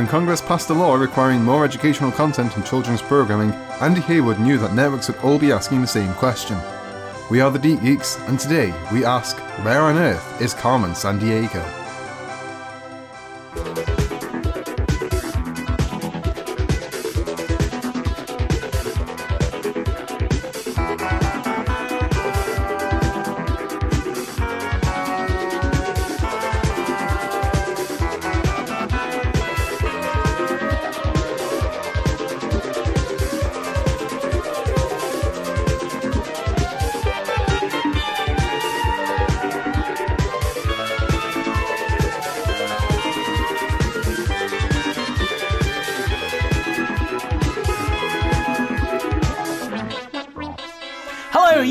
When Congress passed a law requiring more educational content in children's programming, Andy Hayward knew that networks would all be asking the same question. We are the Deep Geeks, and today we ask, where on earth is Carmen Sandiego?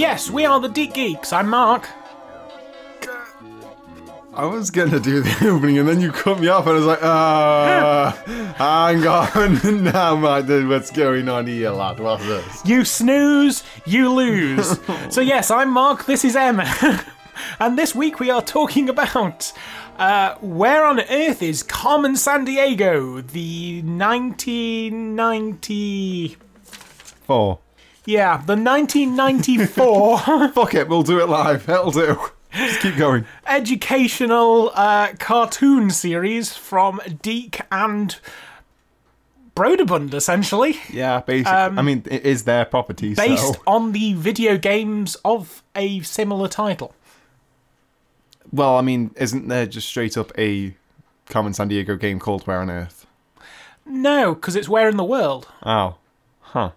Yes, we are the Deep Geeks. I'm Mark. I was gonna do the opening and then you cut me off and I was like, ah, hang on, now dude, what's going on here, lad? What's this? You snooze, you lose. so, yes, I'm Mark, this is Emma. and this week we are talking about uh, where on earth is Carmen Sandiego, the 1990. Yeah, the 1994 Fuck it, we'll do it live. It'll do. Just keep going. educational uh, cartoon series from DiC and Broderbund, essentially. Yeah, basically. I mean, it is their property, based so. on the video games of a similar title. Well, I mean, isn't there just straight up a Carmen Sandiego game called Where on Earth? No, because it's Where in the World. Oh. Huh.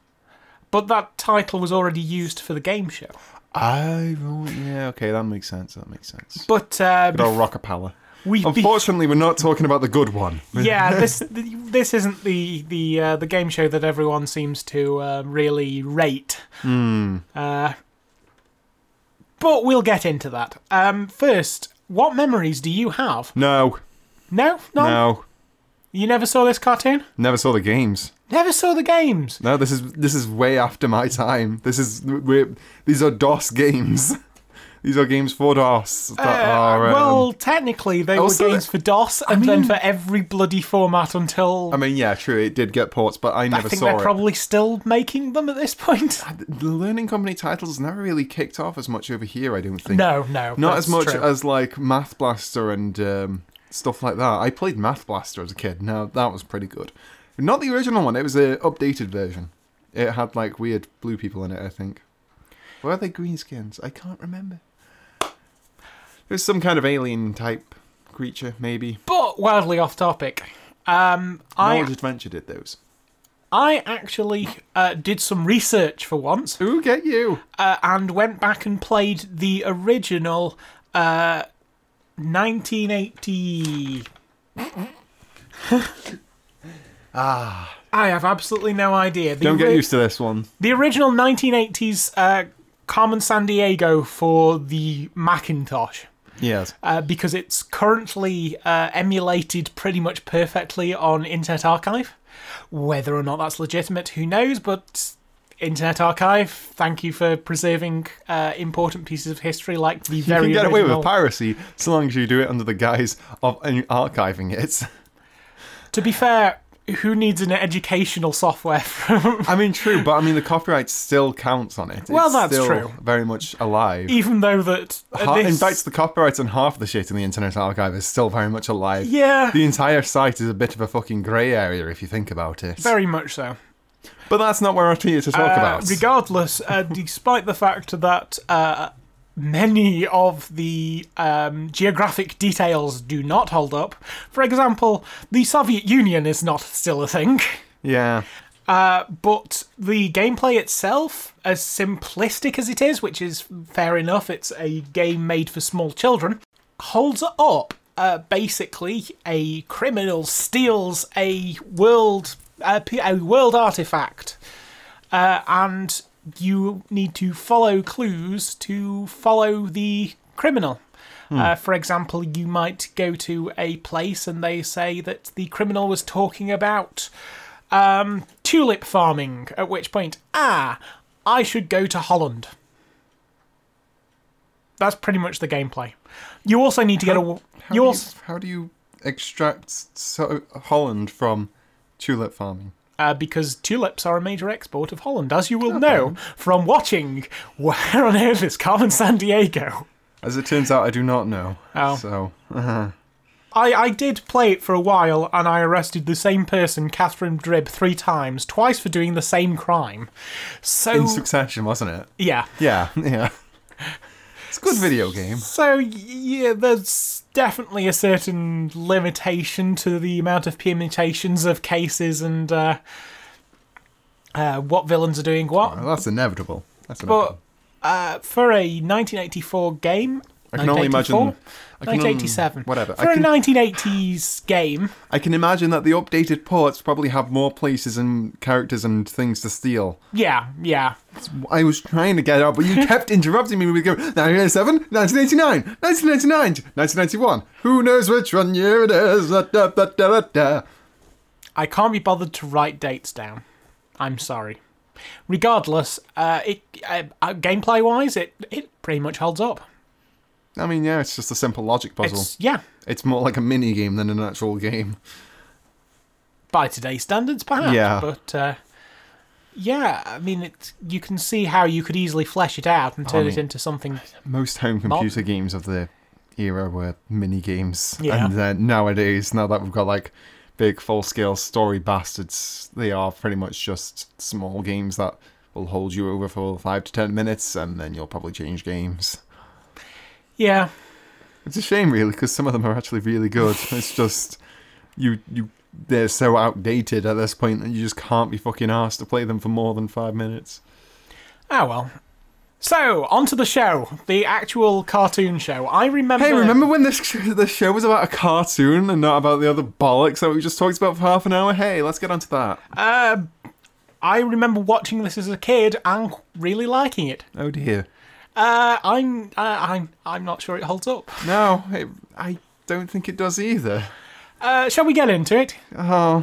But that title was already used for the game show. I. oh, Yeah, okay, that makes sense. That makes sense. But uh, Good old Rockapella. we, Unfortunately, we're not talking about the good one. yeah, this this isn't the the uh, the game show that everyone seems to uh, really rate. Hmm. Uh, but we'll get into that. Um, first, what memories do you have? No. No, no, No. You never saw this cartoon. Never saw the games. Never saw the games. No, this is this is way after my time. This is we're, these are DOS games. these are games for DOS that Uh, are. Um, well, technically, they were games for DOS, and then mean- for every bloody format until I mean, yeah, true. It did get ports, but I never saw. I think saw they're it. probably still making them at this point. the learning company titles never really kicked off as much over here. I don't think. No, no, not as much true. as like Math Blaster and um, stuff like that. I played Math Blaster as a kid. Now that was pretty good. Not the original one. It was a updated version. It had like weird blue people in it. I think. Were they greenskins? I can't remember. There's some kind of alien type creature, maybe. But wildly off topic. Um, I Knowledge Adventure did those. I actually uh, did some research for once Ooh, get you! uh, and went back and played the original uh, 1980. Ah, I have absolutely no idea. The don't get used to this one. The original 1980s uh, Carmen Sandiego for the Macintosh. Yes. Uh, because it's currently uh, emulated pretty much perfectly on Internet Archive. Whether or not that's legitimate, who knows? But Internet Archive, thank you for preserving uh, important pieces of history like the You very can get away with piracy so long as you do it under the guise of archiving it. to be fair, who needs an educational software from I mean, true, but I mean, the copyright still counts on it. Well, It's that's still true. Very much alive. even though that Ha- In fact, the copyrights on half the shit in the Internet Archive is still very much alive. yeah, The entire site is a bit of a fucking grey area if you think about it. very much so. But that's not what we're here to talk Uh, about. Regardless, uh, despite the fact that uh, many of the um, geographic details do not hold up, for example, the Soviet Union is not still a thing. yeah. Uh, but the gameplay itself, as simplistic as it is, which is fair enough, it's a game made for small children, holds up. Uh, basically, a criminal steals a world a, a world artifact, uh, and you need to follow clues to follow the criminal. Uh, for example, you might go to a place and they say that the criminal was talking about um, tulip farming, at which point, ah, I should go to Holland. That's pretty much the gameplay. You also need to get a. How You do, you, how do you extract so- Holland from tulip farming? Uh, because tulips are a major export of Holland, as you will know from watching Where on Earth is Carmen Sandiego? As it turns out, I do not know. Oh. So, I, I did play it for a while, and I arrested the same person, Catherine Dribb, three times, twice for doing the same crime. So in succession, wasn't it? yeah, Yeah, yeah. It's a good video game. so yeah, there's definitely a certain limitation to the amount of permutations of cases and uh, uh, what villains are doing what. That's inevitable. That's But uh, for a 1984 game, I can only imagine. I can 1987. Whatever. For I a can, 1980s game, I can imagine that the updated ports probably have more places and characters and things to steal. yeah, yeah. I was trying to get out, but you kept interrupting me with going 1987, 1989, 1999, 1991. Who knows which one year it is? Da, da, da, da, da. I can't be bothered to write dates down. I'm sorry. Regardless, uh, it uh, uh, gameplay wise, it it pretty much holds up. I mean, yeah, it's just a simple logic puzzle. It's yeah, It's more like a mini game than an actual game. by today's standards, perhaps. Yeah. But uh, yeah, I mean, it. You can see how you could easily flesh it out and turn I it into something. Most home computer games of the era were mini games. Yeah. And then nowadays, now that we've got like big full scale story bastards, they are pretty much just small games that will hold you over for five to ten minutes and then you'll probably change games. Yeah, It's a shame, really, because some of them are actually really good. It's just you you they're so outdated at this point that you just can't be fucking asked to play them for more than five minutes. Ah well. So on to the show, the actual cartoon show. I remember. Hey, remember when this this show was about a cartoon and not about the other bollocks that we just talked about for half an hour? Hey, let's get onto that. Uh, I remember watching this as a kid and really liking it. Oh dear. Uh, I'm uh, I'm I'm not sure it holds up. No, it, I don't think it does either. Uh, shall we get into it? Oh,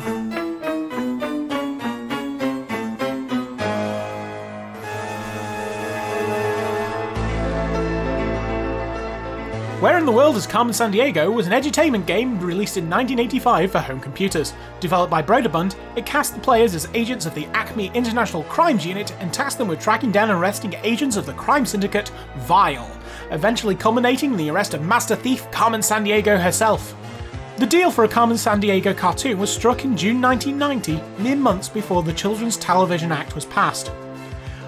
Where in the World is Carmen Sandiego was an edutainment game released in 1985 for home computers. Developed by Broderbund, it cast the players as agents of the Acme International Crimes Unit and tasked them with tracking down and arresting agents of the crime syndicate Vile, eventually culminating in the arrest of master thief Carmen Sandiego herself. The deal for a Carmen San Diego cartoon was struck in June 1990, mere months before the Children's Television Act was passed.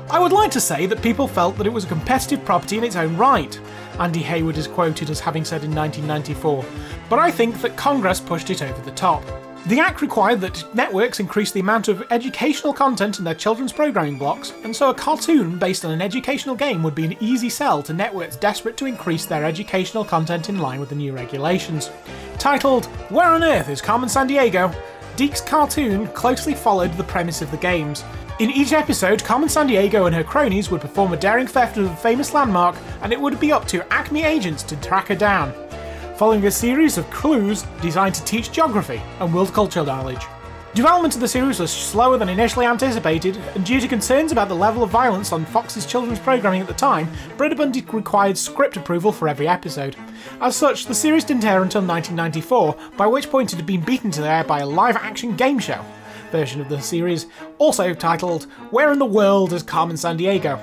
I would like to say that people felt that it was a competitive property in its own right. Andy Hayward is quoted as having said in 1994, but I think that Congress pushed it over the top. The Act required that networks increase the amount of educational content in their children's programming blocks, and so a cartoon based on an educational game would be an easy sell to networks desperate to increase their educational content in line with the new regulations. Titled Where on Earth is Carmen San Diego? DiC's cartoon closely followed the premise of the games. In each episode, Carmen Sandiego and her cronies would perform a daring theft of a famous landmark, and it would be up to Acme agents to track her down, following a series of clues designed to teach geography and world culture knowledge. Development of the series was slower than initially anticipated, and due to concerns about the level of violence on Fox's children's programming at the time, Broderbund required script approval for every episode. As such, the series didn't air until 1994, by which point it had been beaten to the air by a live action game show version of the series, also titled Where in the World is Carmen Sandiego?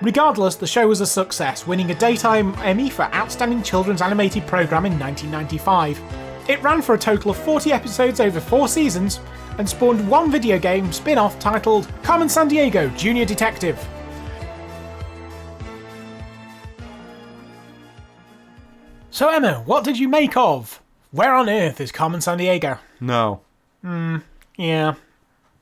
Regardless, the show was a success, winning a Daytime Emmy for Outstanding Children's Animated Program in 1995. It ran for a total of 40 episodes over four seasons and spawned one video game spin off titled Carmen Sandiego Junior Detective. So, Emma, what did you make of Where on Earth is Carmen Sandiego? no. Yeah.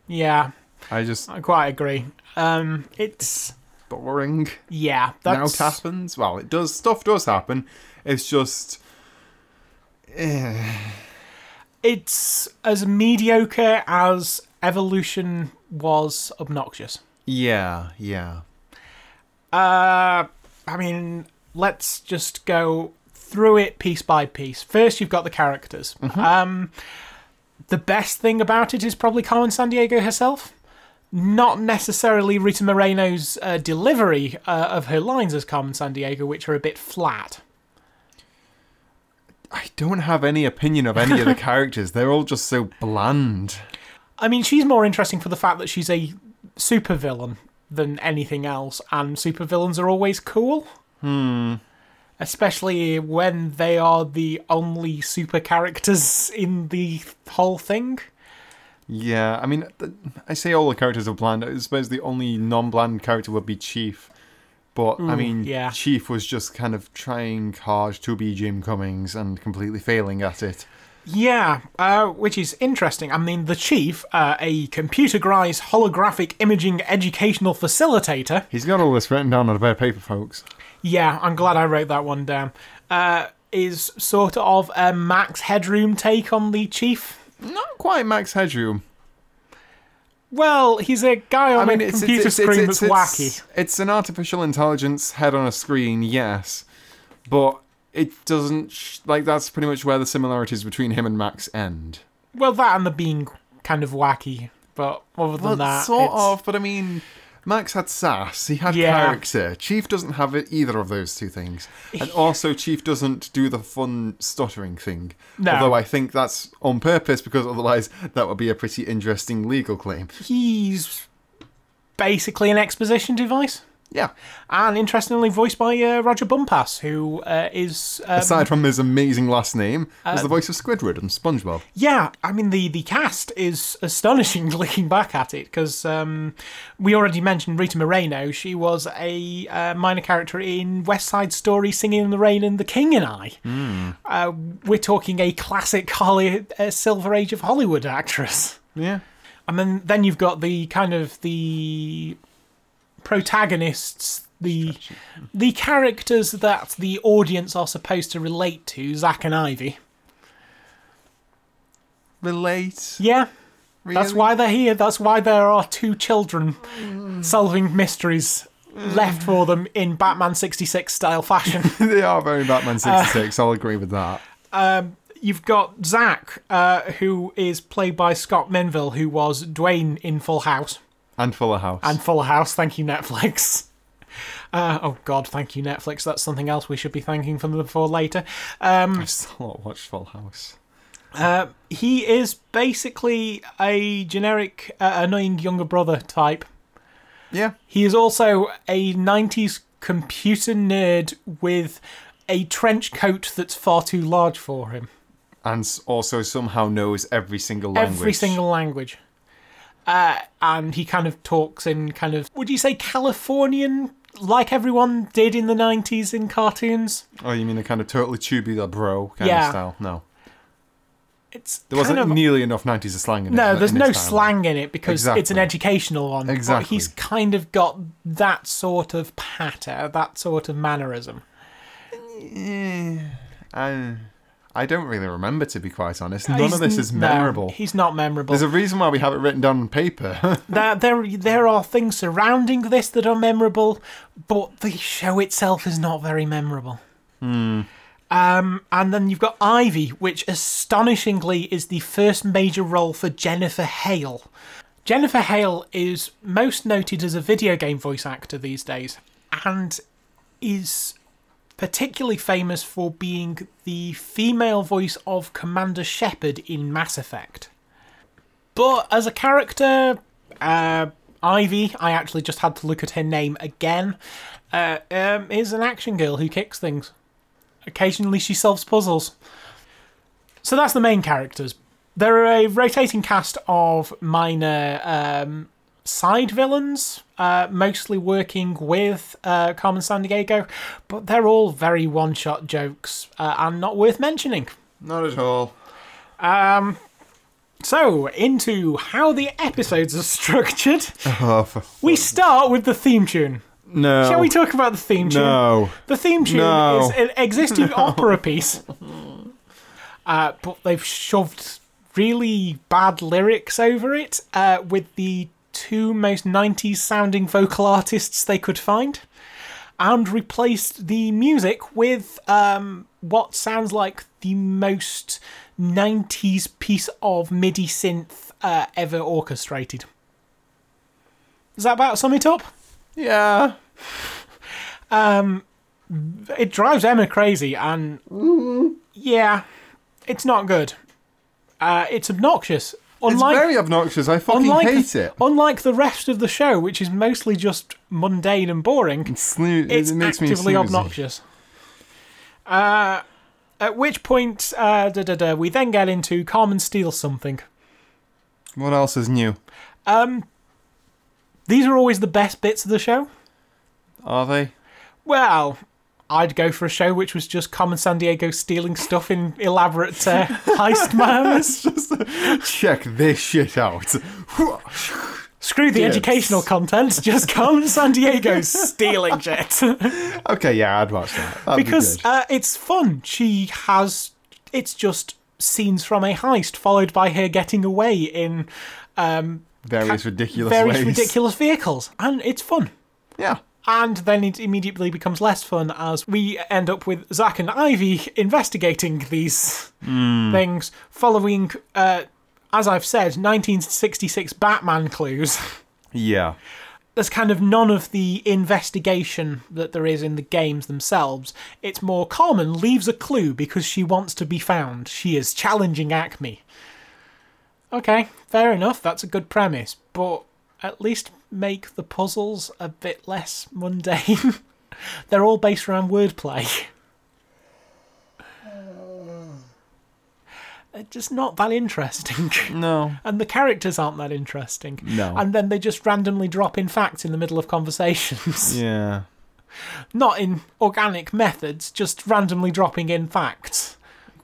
Yeah, I just I quite agree. Um, it's boring. yeah, That's... Now it happens. Well, it does. Stuff does happen. It's just. It's as mediocre as Evolution was obnoxious. Yeah, yeah. Uh, I mean, let's just go through it piece by piece. First, you've got the characters. Um, the best thing about it is probably Carmen Sandiego herself. Not necessarily Rita Moreno's uh, delivery uh, of her lines as Carmen Sandiego, which are a bit flat. I don't have any opinion of any of the characters. They're all just so bland. I mean, she's more interesting for the fact that she's a supervillain than anything else, and supervillains are always cool. Hmm. Especially when they are the only super characters in the whole thing. Yeah, I mean, I say all the characters are bland. I suppose the only non-bland character would be Chief. But I mean, yeah. Chief was just kind of trying hard to be Jim Cummings and completely failing at it. Yeah, uh, which is interesting. I mean, the Chief, uh, a computerized holographic imaging educational facilitator. He's got all this written down on a bit of paper, folks. Yeah, I'm glad I wrote that one down. Uh, is sort of a Max Headroom take on the Chief. Not quite Max Headroom. Well, he's a guy on I mean, a it's, computer it's, it's, screen it's, that's it's, wacky. It's an artificial intelligence head on a screen, yes, but it doesn't sh- like that's pretty much where the similarities between him and Max end. Well, that and the being kind of wacky, but other than Well, that, sort of, but I mean, Max had sass. He had Yeah. character. Chief doesn't have it, either of those two things, and also Chief doesn't do the fun stuttering thing. No. Although I think that's on purpose because otherwise that would be a pretty interesting legal claim. he's basically an exposition device. Yeah. And interestingly, voiced by uh, Roger Bumpass, who uh, is um, Aside from his amazing last name, Uh, was the voice of Squidward and SpongeBob. Yeah, I mean the the cast is astonishing looking back at it because um, we already mentioned Rita Moreno. She was a uh, minor character in West Side Story, Singing in the Rain, and The King and I. Uh, we're talking a classic Holly, uh, Silver Age of Hollywood actress. Yeah. And then then you've got the kind of the protagonists. The the characters that the audience are supposed to relate to, Zack and Ivy. Relate. Yeah, That's why they're here. That's why there are two children solving mysteries left for them in Batman 66 style fashion. they are very Batman 66, I'll agree with that. You've got Zach, uh, who is played by Scott Menville, who was Dwayne in Full House. And Fuller House. And Full House, thank you, Netflix. Uh, oh, God, thank you, Netflix. That's something else we should be thanking for them for later. Um, I've still not watched Full House. uh, he is basically a generic, uh, annoying younger brother type. Yeah. He is also a 90s computer nerd with a trench coat that's far too large for him. And also somehow knows every single language. Every single language. Uh, and he kind of talks in kind of, would you say Californian, like everyone did in the 90s in cartoons? Oh, you mean the kind of totally tubular bro kind Yeah. of style? No. It's There wasn't of, nearly enough 90s of slang in it. No, there's no slang in it because it's an educational one. But Exactly. he's kind of got that sort of patter, that sort of mannerism. I, I don't really remember, to be quite honest. None He's of this is no, memorable. he's not memorable. There's a reason why we have it written down on paper. there, there, there are things surrounding this that are memorable, but the show itself is not very memorable. Um, and then you've got Ivy, which astonishingly is the first major role for Jennifer Hale. Jennifer Hale is most noted as a video game voice actor these days, and is particularly famous for being the female voice of Commander Shepard in Mass Effect. But as a character, uh, Ivy, I actually just had to look at her name again, uh, um, is an action girl who kicks things. Occasionally she solves puzzles. So that's the main characters. There are a rotating cast of minor um, side villains, uh, mostly working with uh, Carmen Sandiego, but they're all very one shot jokes uh, and not worth mentioning. Not at all. So, into how the episodes are structured. Oh, We start with the theme tune. no. Shall we talk about the theme tune? No. The theme tune No. is an existing opera piece, uh, but they've shoved really bad lyrics over it uh, with the two most 90s sounding vocal artists they could find, and replaced the music with um, what sounds like the most 90s piece of MIDI synth uh, ever orchestrated. Does that about sum it up? Yeah. Um, it drives Emma crazy, and yeah, it's not good. Uh, it's obnoxious. It's Unlike very obnoxious. I fucking unlike hate it. unlike the rest of the show, which is mostly just mundane and boring, Snoo- it's it makes me actively snoozy. obnoxious. Uh, at which point, uh, da, da, da, we then get into Carmen steals something. What else is new? Um, these are always the best bits of the show. Are they? Well, I'd go for a show which was just Carmen Sandiego stealing stuff in elaborate uh, heist manners. Check this shit out. Screw the educational content, just Carmen San Diego stealing shit. okay, yeah, I'd watch that. That'd because be uh, it's fun. She has. It's just scenes from a heist followed by her getting away in um, various ridiculous various ways. ridiculous vehicles, and it's fun. Yeah. And then it immediately becomes less fun as we end up with Zack and Ivy investigating these things, following, uh, as I've said, 1966 Batman clues. Yeah. There's kind of none of the investigation that there is in the games themselves. It's more Carmen leaves a clue because she wants to be found. She is challenging Acme. Okay, fair enough. That's a good premise, but at least make the puzzles a bit less mundane. They're all based around wordplay. Uh. Just not that interesting. No. and the characters aren't that interesting. No. And then they just randomly drop in facts in the middle of conversations. Yeah. Not in organic methods, just randomly dropping in facts.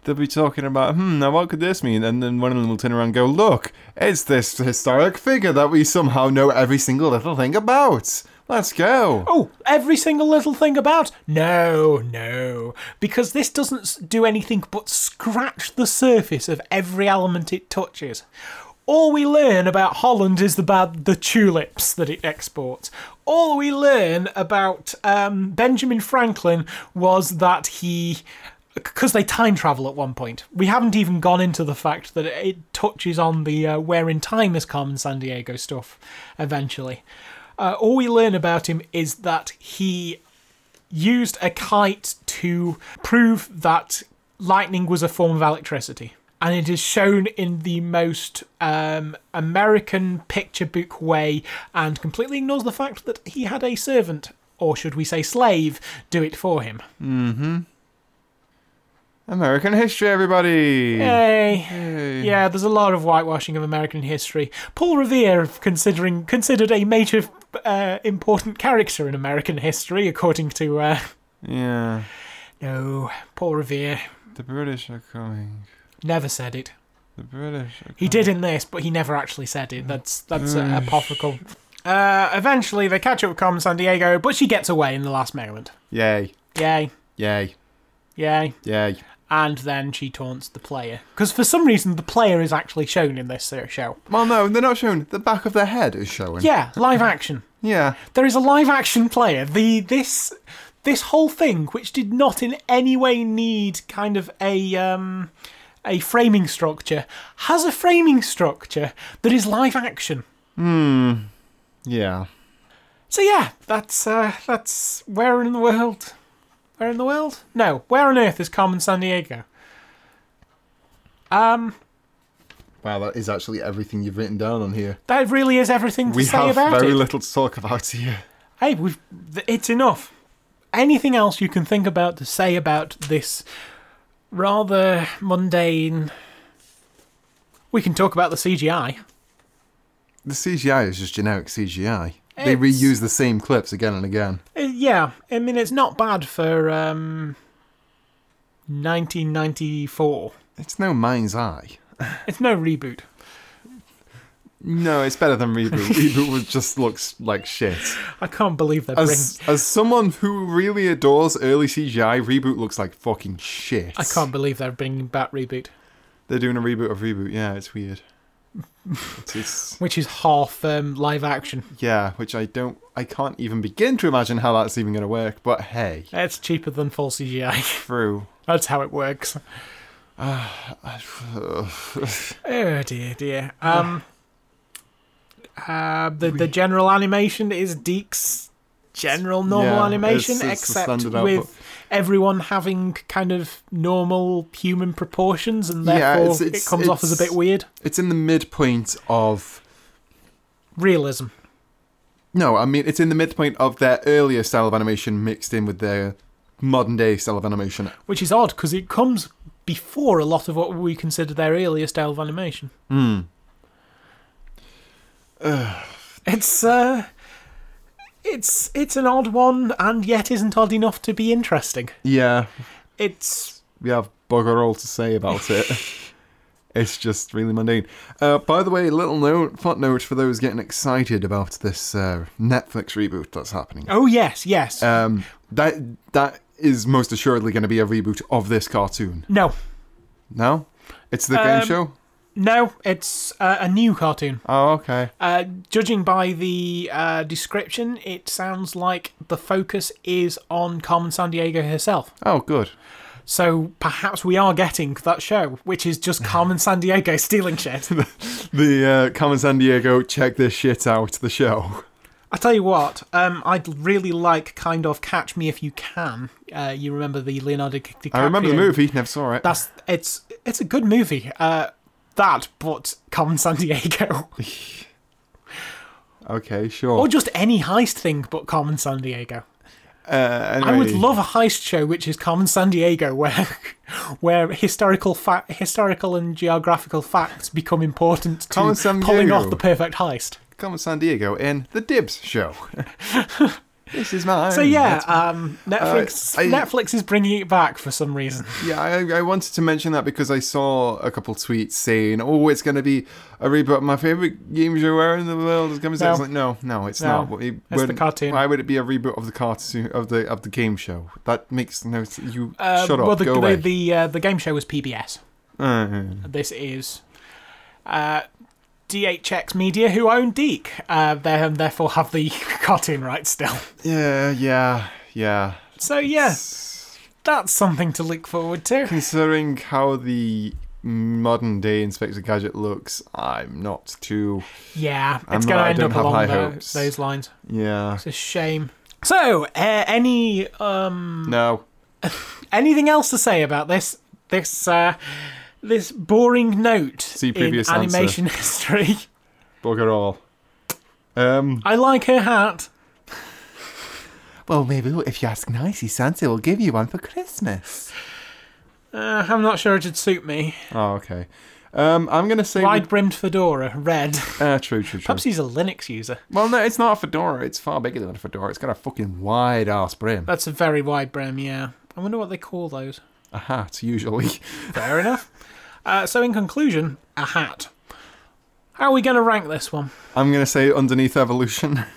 They'll be talking about, hmm, now what could this mean? And then one of them will turn around and go, look, it's this historic figure that we somehow know every single little thing about. Let's go. Oh, every single little thing about? No, no. Because this doesn't do anything but scratch the surface of every element it touches. All we learn about Holland is about the tulips that it exports. All we learn about um, Benjamin Franklin was that he. Because they time travel at one point. We haven't even gone into the fact that it touches on the uh, where in time is Carmen Sandiego stuff eventually. Uh, all we learn about him is that he used a kite to prove that lightning was a form of electricity. And it is shown in the most um, American picture book way and completely ignores the fact that he had a servant, or should we say slave, do it for him. American history, everybody. Yay! Yay. Yeah, there's a lot of whitewashing of American history. Paul Revere, considering considered a major uh, important character in American history, according to uh, Yeah. no Paul Revere, The British are coming. never said it. The British are He did in this, but he never actually said it. That's that's uh, apocryphal. Uh, eventually, they catch up with Carmen Sandiego, but she gets away in the last moment. Yay. Yay, Yay. yay. Yay. And then she taunts the player. Because for some reason, the player is actually shown in this show. Well, no, they're not shown. The back of their head is showing. Yeah, live action. Yeah. There is a live action player. The this this whole thing, which did not in any way need kind of a um, a framing structure, has a framing structure that is live action. Hmm. Yeah. So yeah, that's uh, that's where in the world? Where in the world? No, where on earth is Carmen Sandiego? Um, Wow, that is actually everything you've written down on here. that really is everything to We say have about very little to talk about here. hey, we've, it's enough. Anything else you can think about to say about this rather mundane? We can talk about the CGI. The CGI is just generic CGI. They reuse the same clips again and again. Uh, yeah, I mean it's not bad for um, 1994. It's no mind's eye. It's no reboot. No, it's better than Reboot. Reboot was just looks like shit. I can't believe they're bringing. As as someone who really adores early CGI, Reboot looks like fucking shit. I can't believe they're bringing back reboot, They're doing a reboot of Reboot. Yeah, it's weird. It's which is half um, live action. yeah, which I don't. I can't even begin to imagine how that's even going to work. But hey, It's cheaper than full CGI. true. That's how it works. Oh dear, dear. Um, uh, the the general animation is DiC's general normal Yeah, animation, it's- it's except with output. Everyone having kind of normal human proportions, and Yeah, therefore it's- it's- it comes off as a bit weird. It's in the midpoint of. Realism. No, I mean it's in the midpoint of their earlier style of animation mixed in with their modern day style of animation. which is odd because it comes before a lot of what we consider their earlier style of animation. Hmm. It's uh, it's it's an odd one, and yet isn't odd enough to be interesting. Yeah, It's we have bugger all to say about it. it's just really mundane. Uh, by the way, little note, footnote for those getting excited about this uh, Netflix reboot that's happening. oh yes, yes. Um, that that is most assuredly going to be a reboot of this cartoon. no, No, it's the game Um, show. No, it's uh, a new cartoon. Oh, okay. Uh, judging by the uh, description, it sounds like the focus is on Carmen Sandiego herself. Oh, good. So perhaps we are getting that show, which is just Carmen Sandiego stealing shit. The uh, Carmen Sandiego, check this shit out. The show. I tell you what, um, I'd really like kind of Catch Me If You Can. Uh, you remember the Leonardo Di- DiCaprio? I remember the movie. Never saw it. That's it's it's a good movie. Uh, that, but Carmen Sandiego, Okay, sure. or just any heist thing, but Carmen Sandiego. Uh, I would love a heist show which is Carmen Sandiego, where where historical fa- historical and geographical facts become important to pulling off the perfect heist. Carmen Sandiego in the Dibs show. this is mine. So yeah, um, Netflix Uh, I- Netflix is bringing it back for some reason. yeah. I, I wanted to mention that because I saw a couple tweets saying, "Oh, it's going to be a reboot of my favorite game show ever in the world." Is coming. No. It's like, no, no, it's No, not. It it's the cartoon. Why would it be a reboot of the cartoon of the of the game show? That makes no. You Uh, shut up. well, the go the away. the, uh, the game show was PBS. Uh, This is uh, DHX Media, who own DiC. Uh, they and therefore have the cartoon rights still. yeah, yeah, yeah. So yeah, that's something to look forward to. Considering how the modern day Inspector Gadget looks, I'm not too. Yeah, it's going to end up along hopes. those lines. Yeah. It's a shame. So, uh, any um, No. anything else to say about this this uh, this boring note See in previous answer. animation history? Bugger all. Um. I like her hat. Well, maybe if you ask nicely, Santa will give you one for Christmas. Uh, I'm not sure it'd suit me. Oh, okay. Um, I'm gonna say. Wide brimmed fedora, red. Uh, true, true, true. Perhaps he's a Linux user. Well, no, it's not a fedora. It's far bigger than a fedora. It's got a fucking wide ass brim. That's a very wide brim, yeah. I wonder what they call those. A hat, usually. Fair enough. Uh, so, in conclusion, a hat. How are we going to rank this one? I'm gonna say underneath evolution.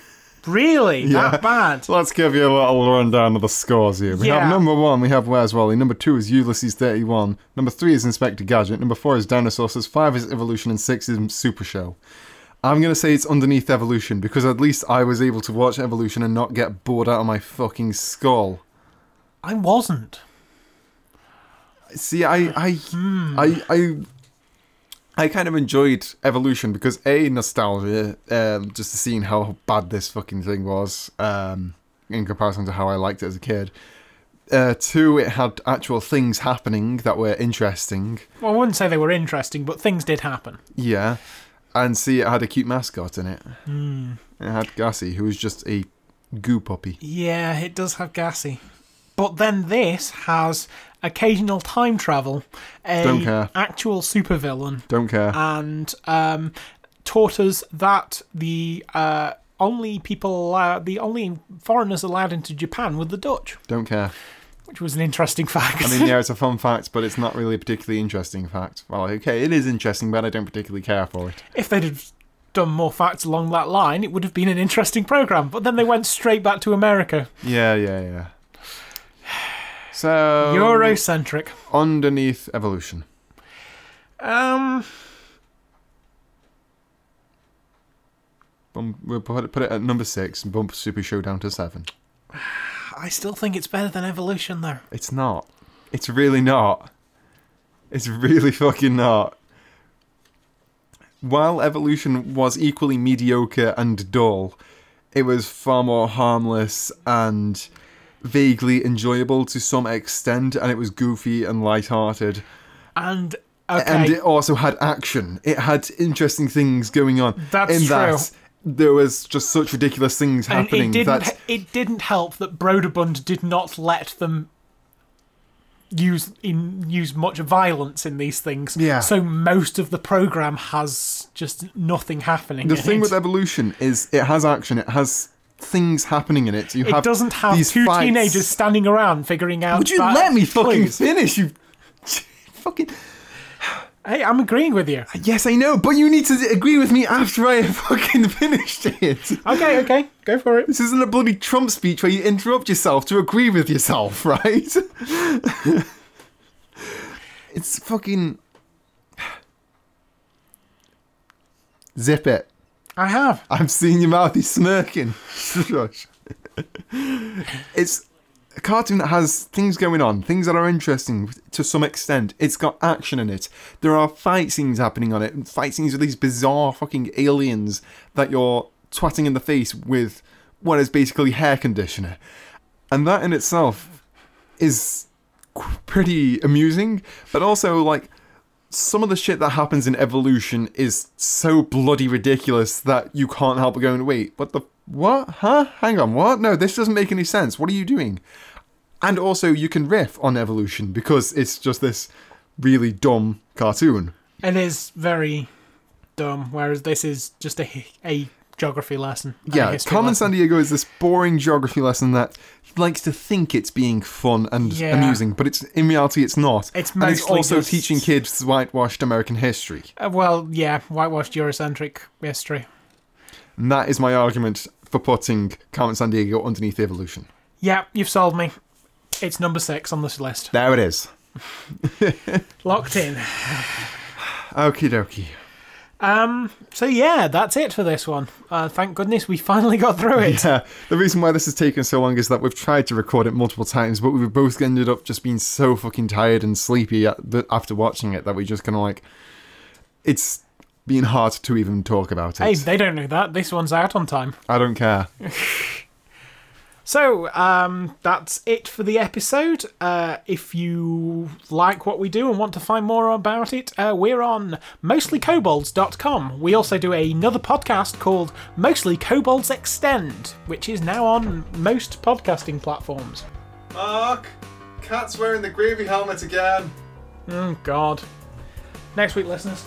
Really? Yeah. That bad? So let's give you a little rundown of the scores here. We Yeah. have number one, we have Where's Wally. Number two is Ulysses 31. Number three is Inspector Gadget. Number four is Dinosaurs. Five is Evolution. And six is Super Show. I'm going to say it's underneath Evolution because at least I was able to watch Evolution and not get bored out of my fucking skull. I wasn't. See, I, I, Hmm. I, I, I kind of enjoyed Evolution because a nostalgia, um, just seeing how bad this fucking thing was, um, in comparison to how I liked it as a kid. Uh, two, it had actual things happening that were interesting. Well, I wouldn't say they were interesting, but things did happen. Yeah, and see, it had a cute mascot in it. Hmm. It had Gassy, who was just a goo puppy. Yeah, it does have gassy. But then this has occasional time travel, Don't a care. actual supervillain, Don't care. and um, taught us that the uh, only people allowed, the only foreigners allowed into Japan were the Dutch, Don't care. which was an interesting fact. I mean, yeah, it's a fun fact, but it's not really a particularly interesting fact. Well, okay, it is interesting, but I don't particularly care for it. if they'd have done more facts along that line, it would have been an interesting program. But then they went straight back to America, Yeah, yeah, yeah. So Eurocentric. underneath evolution. Um, Bump, we'll put it, put it at number six and bump Super Show down to seven. I still think it's better than Evolution, though. It's not. It's really not. It's really fucking not. While Evolution was equally mediocre and dull, it was far more harmless and vaguely enjoyable to some extent, and it was goofy and light-hearted. And okay, And it also had action. It had interesting things going on. That's in true. That there was just such ridiculous things and happening it didn't. that It didn't help that Broderbund did not let them use in use much violence in these things. Yeah. So most of the program has just nothing happening. the thing it. with evolution is it has action. It has things happening in it. You it have doesn't have these two fights. teenagers standing around figuring out. Would you that- let me fucking Please. finish? You fucking. Hey, I'm agreeing with you. Yes, I know, but you need to agree with me after I have fucking finished it. Okay, okay, go for it. This isn't a bloody Trump speech where you interrupt yourself to agree with yourself, right? it's fucking. Zip it. I have. I'm seeing your mouth. He's smirking. It's a cartoon that has things going on, things that are interesting to some extent. It's got action in it. There are fight scenes happening on it, fight scenes with these bizarre fucking aliens that you're twatting in the face with what is basically hair conditioner. And that in itself is pretty amusing, but also like some of the shit that happens in evolution is so bloody ridiculous that you can't help but going, wait, what the what? Huh? Hang on, what? No, this doesn't make any sense. What are you doing? And also you can riff on evolution because it's just this really dumb cartoon. And It is very dumb, whereas this is just a, a geography lesson. Yeah, Carmen lesson. Sandiego is this boring geography lesson that likes to think it's being fun and Yeah. amusing, but it's in reality it's not. It's and it's also just- teaching kids whitewashed American history. Uh, well, yeah, whitewashed Eurocentric history. And that is my argument for putting Carmen Sandiego underneath evolution. Yeah, you've sold me. It's number six on this list. There it is. Locked in. Okie dokie. Um. So yeah, that's it for this one. Uh, thank goodness we finally got through it. Yeah, the reason why this has taken so long is that we've tried to record it multiple times, but we've both ended up just being so fucking tired and sleepy the, after watching it that we just kind of like. It's been hard to even talk about it. Hey, they don't know that. This one's out on time. I don't care. So, um, that's it for the episode. Uh, if you like what we do and want to find more about it, uh, we're on mostlykobolds.com. We also do another podcast called Mostly Kobolds Extend, which is now on most podcasting platforms. Mark, cat's wearing the gravy helmet again. Oh, God. Next week, listeners.